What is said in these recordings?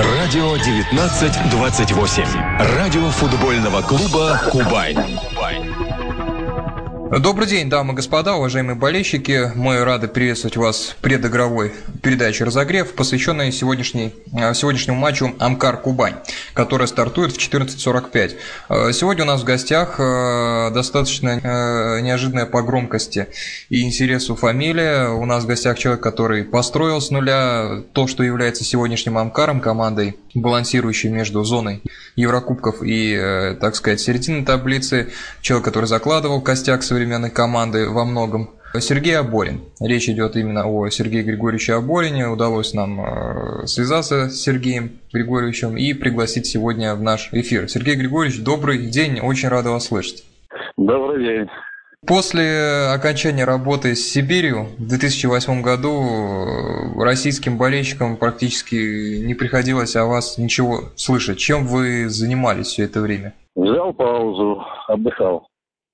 Радио 1928. Радио футбольного клуба «Кубань». Добрый день, дамы и господа, уважаемые болельщики. Мы рады приветствовать вас в предыгровой передаче «Разогрев», посвященной сегодняшней, э, сегодняшнему матчу «Амкар-Кубань», который стартует в 14.45. Э, сегодня у нас в гостях э, достаточно неожиданная по громкости и интересу фамилия. У нас в гостях человек, который построил с нуля то, что является сегодняшним «Амкаром», командой, балансирующей между зоной Еврокубков и, так сказать, середины таблицы. Человек, который закладывал костяк своей современной команды во многом. Сергей Аборин. Речь идет именно о Сергее Григорьевиче Аборине. Удалось нам э, связаться с Сергеем Григорьевичем и пригласить сегодня в наш эфир. Сергей Григорьевич, добрый день, очень рада вас слышать. Добрый день. После окончания работы с Сибирью в 2008 году э, российским болельщикам практически не приходилось о вас ничего слышать. Чем вы занимались все это время? Взял паузу, отдыхал.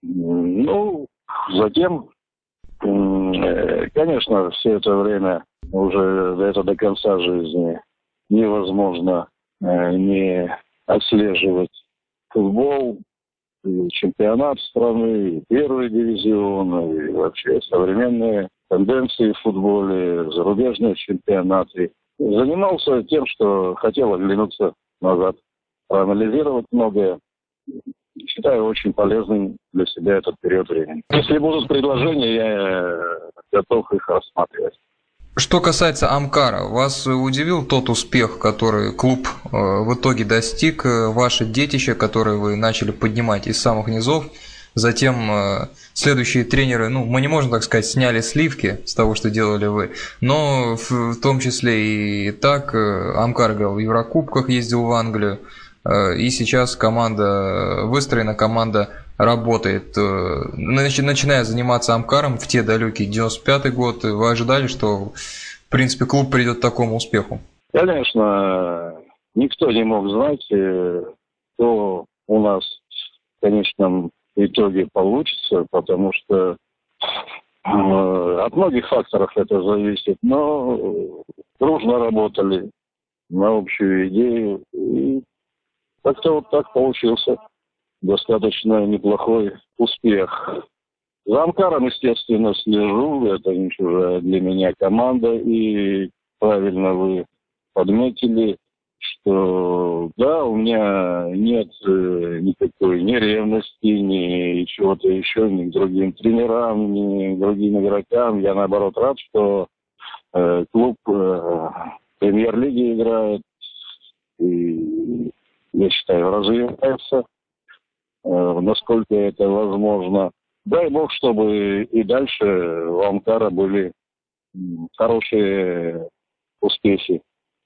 Ну, затем, э, конечно, все это время уже это до конца жизни невозможно э, не отслеживать футбол, и чемпионат страны, и первый дивизион, и вообще современные тенденции в футболе, зарубежные чемпионаты. Занимался тем, что хотел оглянуться назад, проанализировать многое считаю очень полезным для себя этот период времени. Если будут предложения, я э, готов их рассматривать. Что касается Амкара, вас удивил тот успех, который клуб э, в итоге достиг, э, ваше детище, которое вы начали поднимать из самых низов, затем следующие тренеры, ну, мы не можем так сказать, сняли сливки с того, что делали вы, но в, том числе и так Амкар играл в Еврокубках, ездил в Англию, и сейчас команда выстроена, команда работает. Э, начиная заниматься Амкаром в те далекие 95-й год, вы ожидали, что в принципе клуб придет к такому успеху? Конечно, никто не мог знать, э, что у нас в конечном итоге получится, потому что от многих факторов это зависит, но дружно работали на общую идею и как-то вот так получился достаточно неплохой успех. За Амкаром, естественно, слежу. Это не чужая для меня команда. И правильно вы подметили, что да, у меня нет э, никакой ни ревности, ни чего-то еще, ни к другим тренерам, ни к другим игрокам. Я наоборот рад, что э, клуб э, премьер-лиги играет. И я считаю, развивается, э, насколько это возможно. Дай бог, чтобы и дальше у Амкара были хорошие успехи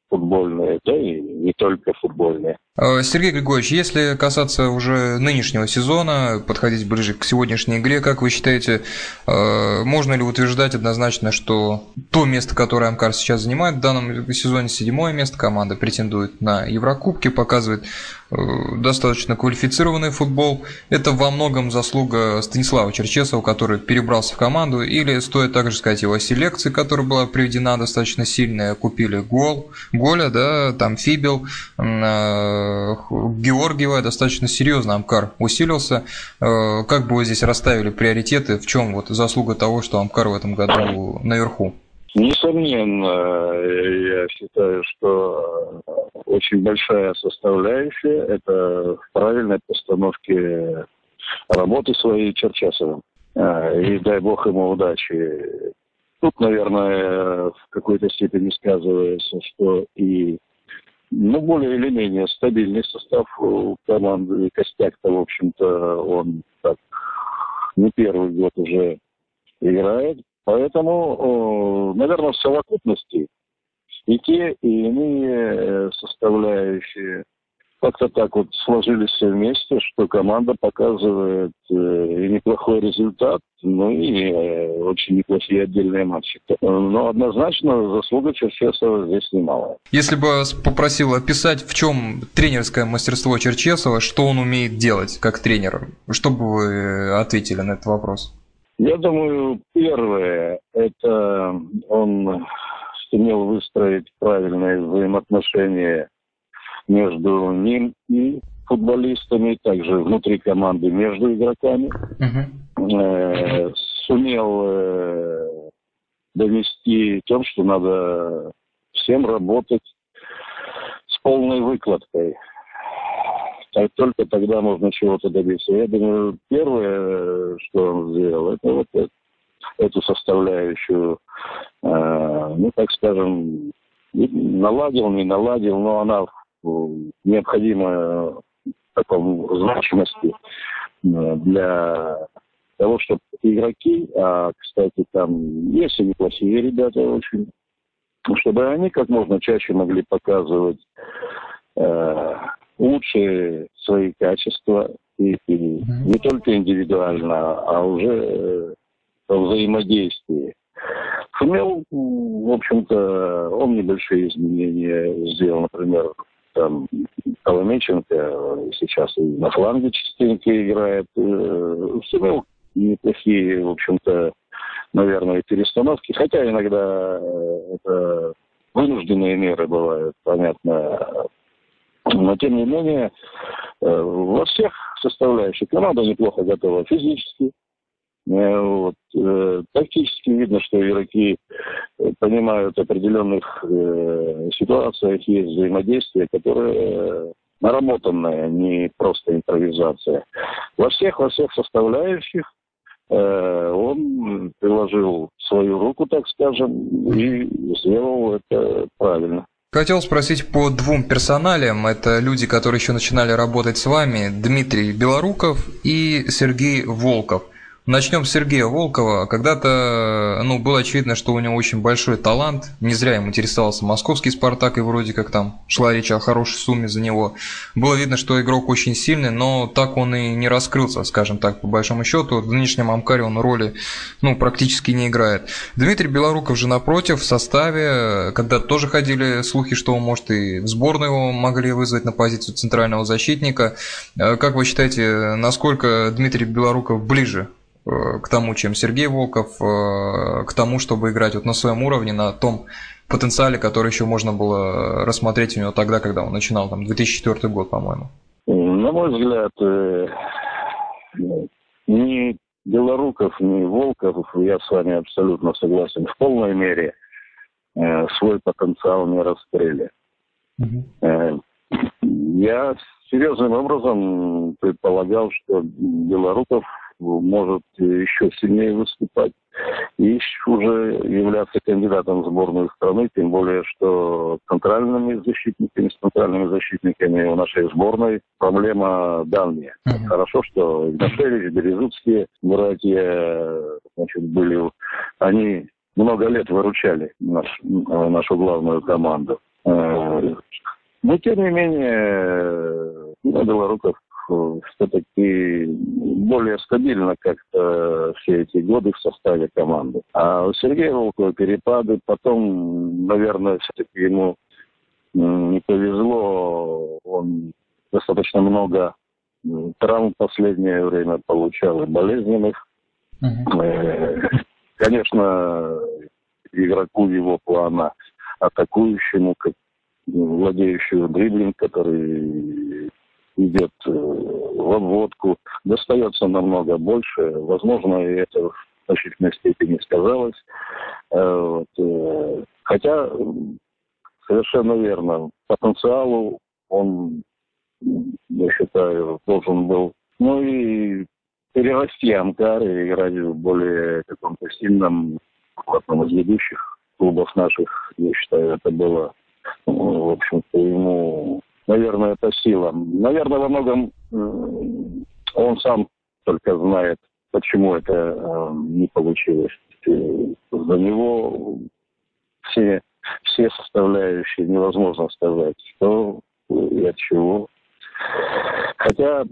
футбольные, да и не только футбольные. Э, Сергей Григорьевич, если касаться уже нынешнего сезона, подходить ближе к сегодняшней игре, как вы считаете, э, можно ли утверждать однозначно, что то место, которое Амкар сейчас занимает в данном сезоне, седьмое место, команда претендует на Еврокубки, показывает э, достаточно квалифицированный футбол. Это во многом заслуга Станислава Черчесова, который перебрался в команду, или стоит также сказать его селекции, которая была приведена достаточно сильная, купили гол, Голя, да, там Фибел, Георгиева достаточно серьезно Амкар усилился. Э, как бы вы здесь расставили приоритеты? В чем вот заслуга того, что Амкар в этом году наверху? Несомненно, я считаю, что очень большая составляющая – это в правильной постановке работы своей Черчесова. Э, и дай бог ему удачи. Тут, наверное, в какой-то степени сказывается, что и ну, более или менее стабильный состав команды. Костяк-то, в общем-то, он так не первый год уже играет. Поэтому, наверное, в совокупности и те, и иные э, составляющие как-то так вот сложились все вместе, что команда показывает э, неплохой результат, ну и э, очень неплохие отдельные матчи. Но однозначно заслуга Черчесова здесь немалая. Если бы попросил описать, в чем тренерское мастерство Черчесова, что он умеет делать как тренер, что бы вы ответили на этот вопрос? Я думаю, первое, это он сумел выстроить правильные взаимоотношения между ним и футболистами, также внутри команды между игроками. Uh-huh. Сумел донести тем, что надо всем работать с полной выкладкой. Так, только тогда можно чего-то добиться. Я думаю, первое, что он сделал, это вот это, эту составляющую, э, ну, так скажем, наладил, не наладил, но она необходима в таком значимости э, для того, чтобы игроки, а, кстати, там есть и неплохие ребята очень, чтобы они как можно чаще могли показывать э, лучшие свои качества и, и не только индивидуально, а уже э, во взаимодействии. Сумел, в общем-то, он небольшие изменения сделал, например, там Коломейченко сейчас и на фланге частенько играет. Э, сумел неплохие, в общем-то, наверное, перестановки. Хотя иногда э, это вынужденные меры бывают, понятно. Но, тем не менее, э, во всех составляющих команда неплохо готова физически. Э, вот. Тактически видно, что игроки понимают определенных ситуациях есть взаимодействие, которое наработанное, не просто импровизация. Во всех, во всех составляющих Э, он приложил свою руку, так скажем, и сделал это правильно. Хотел спросить по двум персоналиям. Это люди, которые еще начинали работать с вами. Дмитрий Белоруков и Сергей Волков – Начнем с Сергея Волкова. Когда-то ну, было очевидно, что у него очень большой талант. Не зря ему интересовался московский «Спартак», и вроде как там шла речь о хорошей сумме за него. Было видно, что игрок очень сильный, но так он и не раскрылся, скажем так, по большому счету. В нынешнем Амкаре он роли ну, практически не играет. Дмитрий Белоруков же напротив, в составе, когда тоже ходили слухи, что он может и в сборную его могли вызвать на позицию центрального защитника. Э, как вы считаете, насколько Дмитрий Белоруков ближе к тому, чем Сергей Волков, э, к тому, чтобы играть вот на своем уровне, на том потенциале, который еще можно было рассмотреть у него тогда, когда он начинал, там, 2004 год, по-моему? На мой взгляд, э, ни Белоруков, ни Волков, я с вами абсолютно согласен, в полной мере свой потенциал не раскрыли. Угу. Я серьезным образом предполагал, что Белоруков может еще сильнее выступать и уже являться кандидатом в сборную страны, тем более, что центральными защитниками, с центральными защитниками у нашей сборной проблема давняя. Mm-hmm. Хорошо, что Игнашевич, Березутские братья значит, были, они много лет выручали наш, нашу главную команду. Э, но, тем не менее, Белоруков все-таки более стабильно как-то все эти годы в составе команды. А у Сергея Волкова перепады, потом, наверное, все-таки ему не повезло, он достаточно много травм в последнее время получал и болезненных. Uh-huh. Конечно, игроку его плана атакующему, как владеющему дриблинг, который идет э, в обводку, достается намного больше. Возможно, и это в значительной степени сказалось. Э, вот. Э, хотя, совершенно верно, потенциалу он, я считаю, должен был, ну и перерасти Амкар и играть в более каком-то сильном, в одном из ведущих клубов наших, я считаю, это было, ну, в общем-то, ему наверное, это сила. Наверное, во многом он сам только знает, почему это э, не получилось. За него все, все составляющие невозможно сказать, что и от чего. Хотя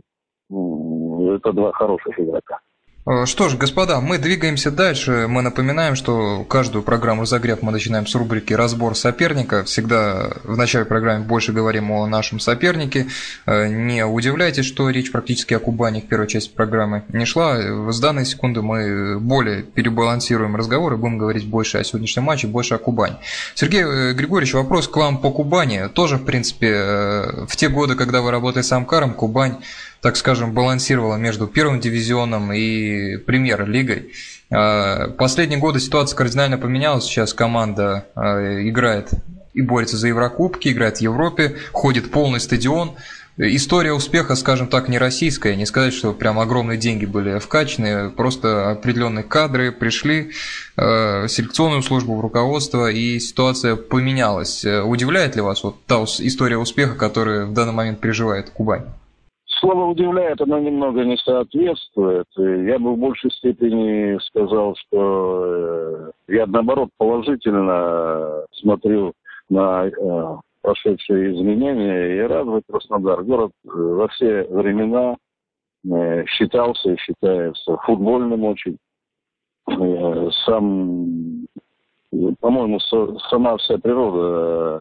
это два хороших игрока. Э, что ж, господа, мы двигаемся дальше. Мы напоминаем, что каждую программу «Разогрев» мы начинаем с рубрики «Разбор соперника». Всегда в начале программы больше говорим о нашем сопернике. Э, не удивляйтесь, что речь практически о Кубани в первой части программы не шла. С данной секунды мы более перебалансируем разговор и будем говорить больше о сегодняшнем матче, больше о Кубани. Сергей э, Григорьевич, вопрос к вам по Кубани. Тоже, в принципе, в те годы, когда вы работали с Амкаром, Кубань так скажем, балансировала между первым дивизионом и премьер-лигой. А, последние годы ситуация кардинально поменялась. Сейчас команда а, играет и борется за Еврокубки, играет в Европе, ходит полный стадион. История успеха, скажем так, не российская. Не сказать, что прям огромные деньги были вкачаны. Просто определенные кадры пришли, э, селекционную службу в руководство, и ситуация поменялась. Удивляет ли вас вот та история успеха, которую в данный момент переживает Кубань? Слово «удивляет» оно немного не соответствует. Я бы в большей степени сказал, что э, я, наоборот, положительно смотрю на э, прошедшие изменения и радует Краснодар. Город э, во все времена считался и считается футбольным очень. Сам, по-моему, сама вся природа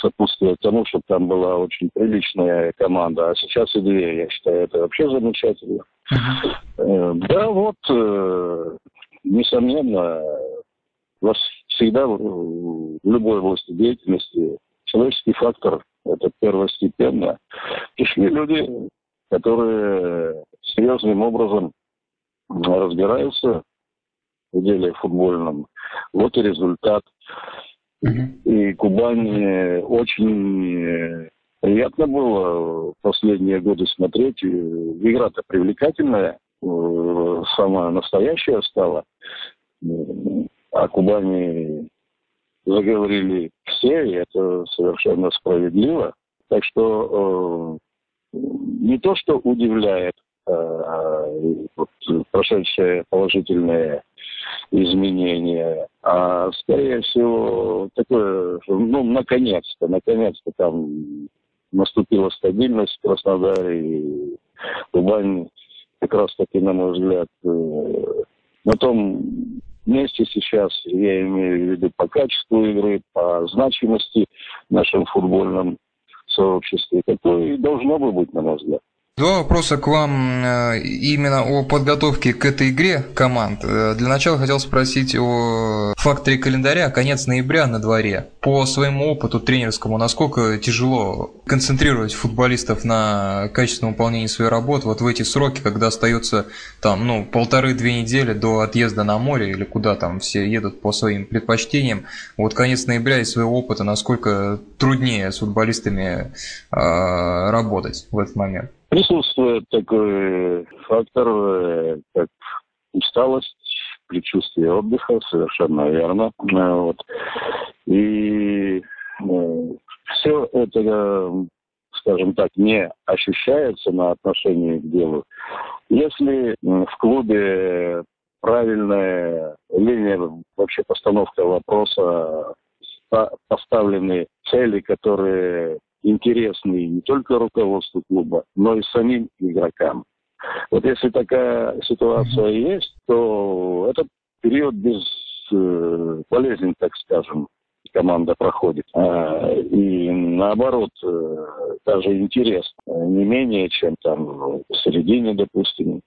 сопутствует тому, чтобы там была очень приличная команда. А сейчас и две, я считаю, это вообще замечательно. Uh-huh. Да, вот, э, несомненно, всегда в любой области деятельности человеческий фактор – это первостепенно. Пришли люди, которые серьезным образом разбираются в деле футбольном. Вот и результат. И Кубани очень э, приятно было последние годы смотреть. Игра-то привлекательная, э, самая настоящая стала. А Кубани заговорили все, и это совершенно справедливо. Так что э, не то, что удивляет э, вот, прошедшие положительные изменения, а скорее всего такое, ну, наконец-то, наконец-то там наступила стабильность в Краснодаре, и Кубань как раз таки, на мой взгляд, э, на том месте сейчас, я имею в виду по качеству игры, по значимости в нашем футбольном сообществе, какое и должно бы быть, на мой взгляд. Два вопроса к вам э, именно о подготовке к этой игре команд. Э, для начала хотел спросить о факторе календаря, конец ноября на дворе. По своему опыту тренерскому, насколько тяжело концентрировать футболистов на качественном выполнении своей работы вот в эти сроки, когда остается там, ну, полторы-две недели до отъезда на море или куда там все едут по своим предпочтениям. Вот конец ноября из своего опыта, насколько труднее с футболистами э, работать в этот момент? Присутствует такой фактор, э, как усталость, предчувствие отдыха, совершенно верно. Э, вот. И э, все это, скажем так, не ощущается на отношении к делу. Если в клубе правильная линия, вообще постановка вопроса, поставлены цели, которые интересный не только руководству клуба, но и самим игрокам. Вот если такая ситуация есть, то этот период без э, так скажем, команда проходит. А, и наоборот, э, даже интерес не менее, чем там в середине, допустим,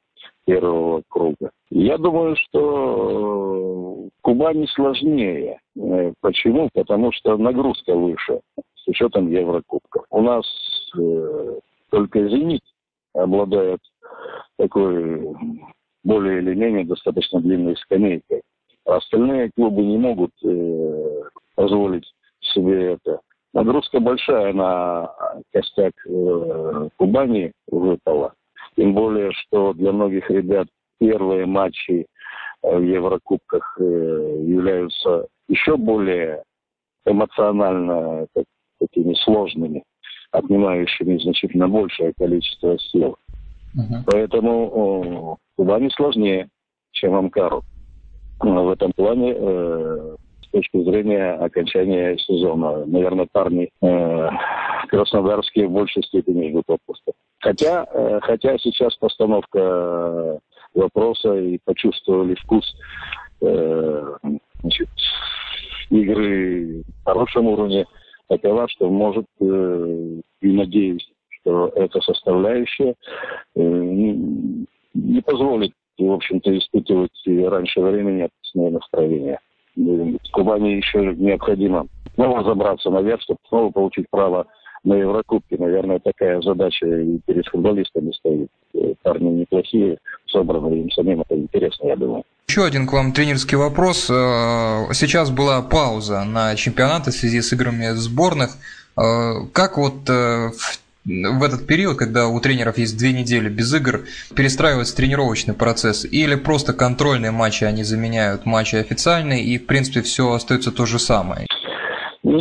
первого круга. Я думаю, что Кубани сложнее. Э, почему? Потому что нагрузка выше учетом Еврокубков. У нас э, только «Зенит» обладает такой более или менее достаточно длинной скамейкой. А остальные клубы не могут э, позволить себе это. Нагрузка большая на костяк э, Кубани выпала. Тем более, что для многих ребят первые матчи э, в Еврокубках э, являются еще более эмоционально так, такими сложными, отнимающими значительно большее количество сил. Uh-huh. Поэтому Кубани сложнее, чем Амкару. В этом плане э, с точки зрения окончания сезона. Наверное, парни э, краснодарские в большей степени ждут отпуска. Хотя, э, хотя сейчас постановка вопроса и почувствовали вкус э, значит, игры на хорошем уровне такова, что может, э, и надеюсь, что эта составляющая э, не позволит, в общем-то, испытывать раньше времени опасное настроение. Кубани еще необходимо снова забраться наверх, чтобы снова получить право на Еврокубке. Наверное, такая задача и перед футболистами стоит. Э, парни неплохие, собраны, им самим это интересно, я думаю. Еще один к вам тренерский вопрос. Э, сейчас была пауза на чемпионаты в связи с играми сборных. Э, как вот в этот период, когда у тренеров есть две недели без игр, перестраивается тренировочный процесс? Или просто контрольные матчи они заменяют матчи официальные, и в принципе все остается то же самое? Ну,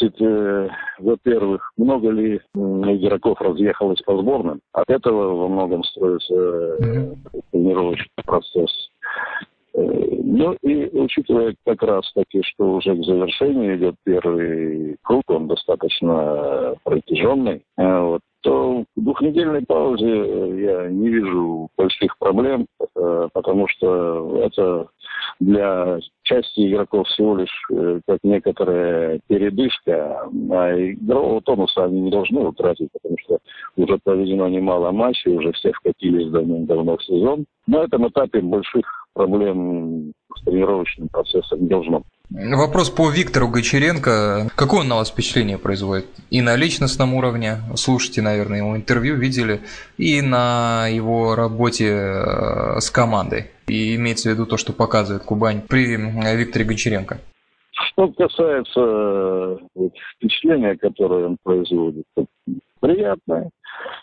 зависит, э, во-первых, много ли э, игроков разъехалось по сборным. От этого во многом строится э, тренировочный процесс. Э, ну и учитывая как раз таки, что уже к завершению идет первый круг, он достаточно протяженный, э, вот, то в двухнедельной паузе я не вижу больших проблем, э, потому что это для части игроков всего лишь как некоторая передышка, а игрового тонуса они не должны утратить, потому что уже проведено немало матчей, уже все вкатились давным-давно в сезон. На этом этапе больших проблем с тренировочным процессом должно Вопрос по Виктору Гочеренко. Какое он на вас впечатление производит? И на личностном уровне, слушайте, наверное, его интервью, видели, и на его работе э, с командой. И имеется в виду то, что показывает Кубань при Викторе Гочеренко. Что касается э, впечатления, которое он производит, приятное.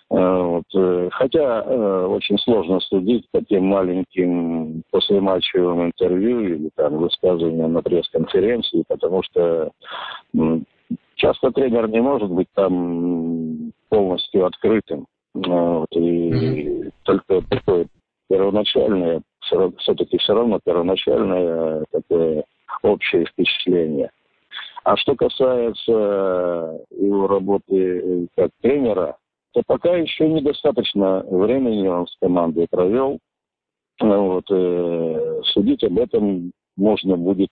Э, вот. Э, хотя э, очень сложно судить по тем маленьким послематчевым интервью или там высказываниям на пресс-конференции, потому что часто тренер не может быть там полностью открытым. Вот. И mm-hmm. только такое первоначальное, все-таки все равно первоначальное такое общее впечатление. А что касается э, его работы э, как тренера, то пока еще недостаточно времени он с командой провел. Вот, э, судить об этом можно будет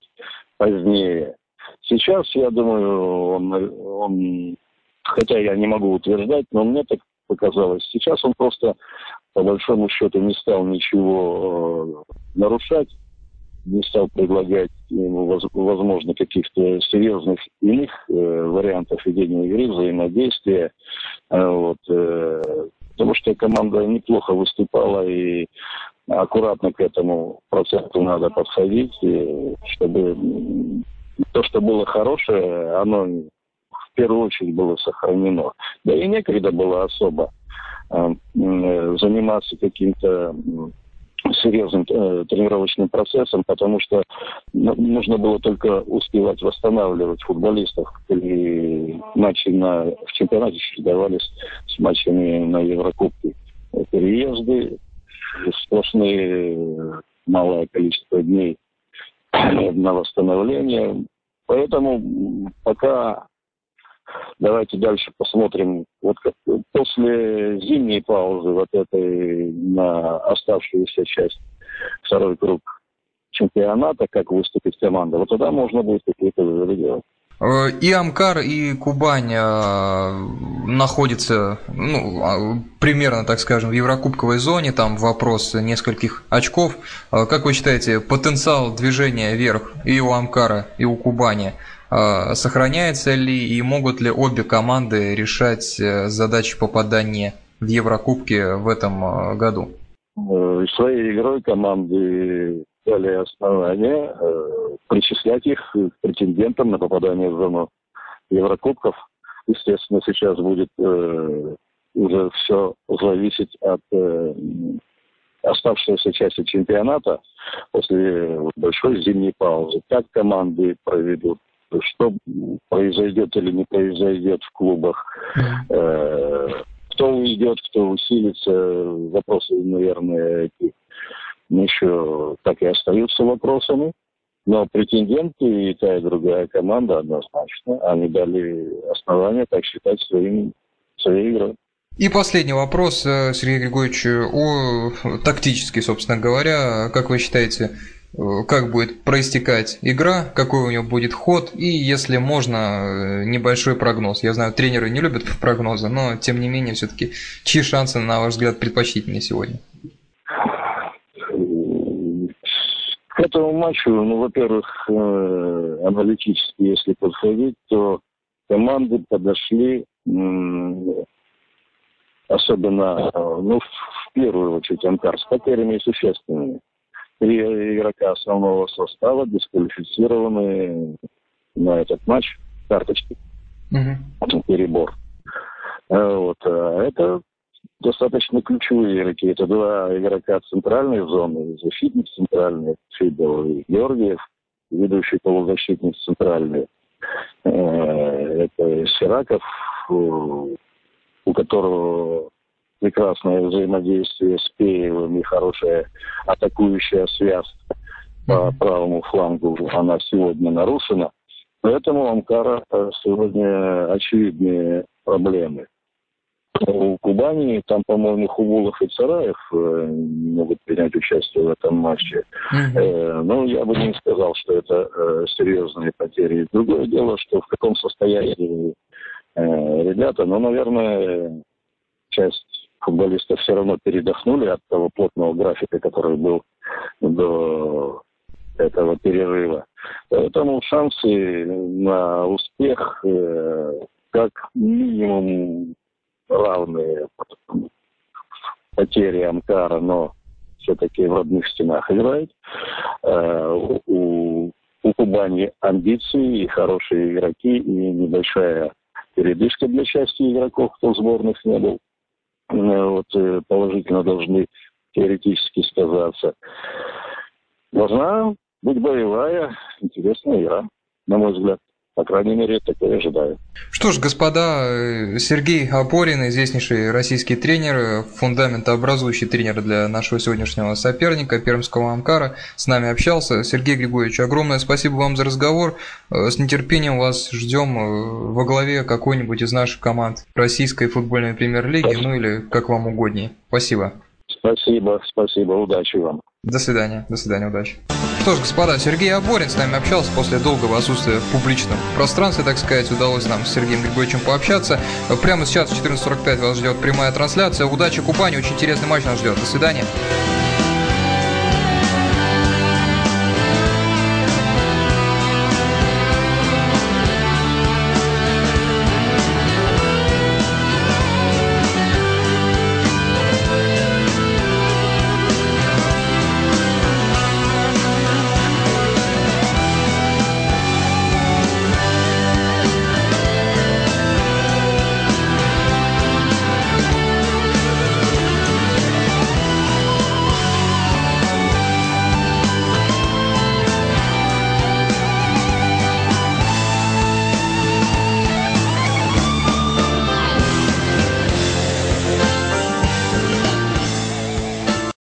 позднее. Сейчас, я думаю, он, он, хотя я не могу утверждать, но мне так показалось, сейчас он просто, по большому счету, не стал ничего э, нарушать не стал предлагать возможно, каких-то серьезных иных э, вариантов ведения игры, взаимодействия. Э, вот, э, потому что команда неплохо выступала и аккуратно к этому процессу надо подходить, и чтобы то, что было хорошее, оно в первую очередь было сохранено. Да и некогда было особо э, заниматься каким-то серьезным э, тренировочным процессом, потому что ну, нужно было только успевать восстанавливать футболистов. И матчи на, в чемпионате чередовались с матчами на Еврокубке. Переезды, сплошные малое количество дней на восстановление. Поэтому пока Давайте дальше посмотрим. Вот как, после зимней паузы, вот этой на оставшуюся часть, второй круг чемпионата, как выступит команда, вот тогда можно будет какие-то выводы делать. Э, и Амкар, и Кубань э, находятся ну, а, примерно, так скажем, в еврокубковой зоне, там вопрос нескольких очков. Э, как вы считаете, потенциал движения вверх и у Амкара, и у Кубани – сохраняется ли и могут ли обе команды решать э, задачи попадания в Еврокубки в этом э, году? Э, своей игрой команды дали основания причислять их к претендентам на попадание в зону Еврокубков. Естественно, сейчас будет уже все зависеть от оставшейся части чемпионата после большой зимней паузы. Как команды проведут что произойдет или не произойдет в клубах, э, кто уйдет, кто усилится, вопросы, наверное, эти еще так и остаются вопросами. Но претенденты и та, и другая команда однозначно, они дали основания так считать своим, своей игрой. И последний вопрос, э, Сергей Григорьевич, о тактически, собственно говоря. Как вы считаете, э, как будет проистекать игра, какой у него будет ход, и если можно, э, небольшой прогноз. Я знаю, тренеры не любят прогнозы, но тем не менее, все-таки, чьи шансы, на ваш взгляд, предпочтительнее сегодня? К этому матчу, ну, во-первых, аналитически, если подходить, то команды подошли особенно, ну, в первую очередь, Амкар, с потерями существенными. Три игрока основного состава дисквалифицированы на этот матч карточки. Угу. Перебор. А вот. А это достаточно ключевые игроки. Это два игрока центральной зоны, защитник центральный, Фидел и Георгиев, ведущий полузащитник центральный. Э, это Сираков, у которого прекрасное взаимодействие с Пеевым и хорошая атакующая связь по правому флангу, она сегодня нарушена. Поэтому у Амкара сегодня очевидные проблемы. У Кубани, там, по-моему, Хубулов и Цараев э, могут принять участие в этом матче. Mm-hmm. но я бы не сказал, что это э, серьезные потери. Другое дело, что в каком состоянии Э, ребята, но, наверное, часть футболистов все равно передохнули от того плотного графика, который был до этого перерыва. Поэтому шансы на успех э, как минимум равные потери Амкара, но все-таки в родных стенах играет. Э, у, у Кубани амбиции и хорошие игроки, и небольшая передышка для части игроков, кто в сборных не был. Э, вот, э, положительно должны теоретически сказаться. Должна быть боевая, интересная игра, на мой взгляд. По крайней мере, такое ожидаю. Что ж, господа, э, Сергей Опорин, известнейший российский тренер, фундаментообразующий тренер для нашего сегодняшнего соперника, пермского Амкара, с нами общался. Сергей Григорьевич, огромное спасибо вам за разговор. Э, с нетерпением вас ждем э, во главе какой-нибудь из наших команд российской футбольной премьер-лиги, ну или как вам угоднее. Спасибо. Спасибо, спасибо, удачи вам. До свидания, до свидания, удачи. Что ж, господа, Сергей Аборин с нами общался после долгого отсутствия в публичном пространстве, так сказать, удалось нам с Сергеем Григорьевичем пообщаться. Прямо сейчас в 14.45 вас ждет прямая трансляция. Удачи Кубани, очень интересный матч нас ждет. До свидания.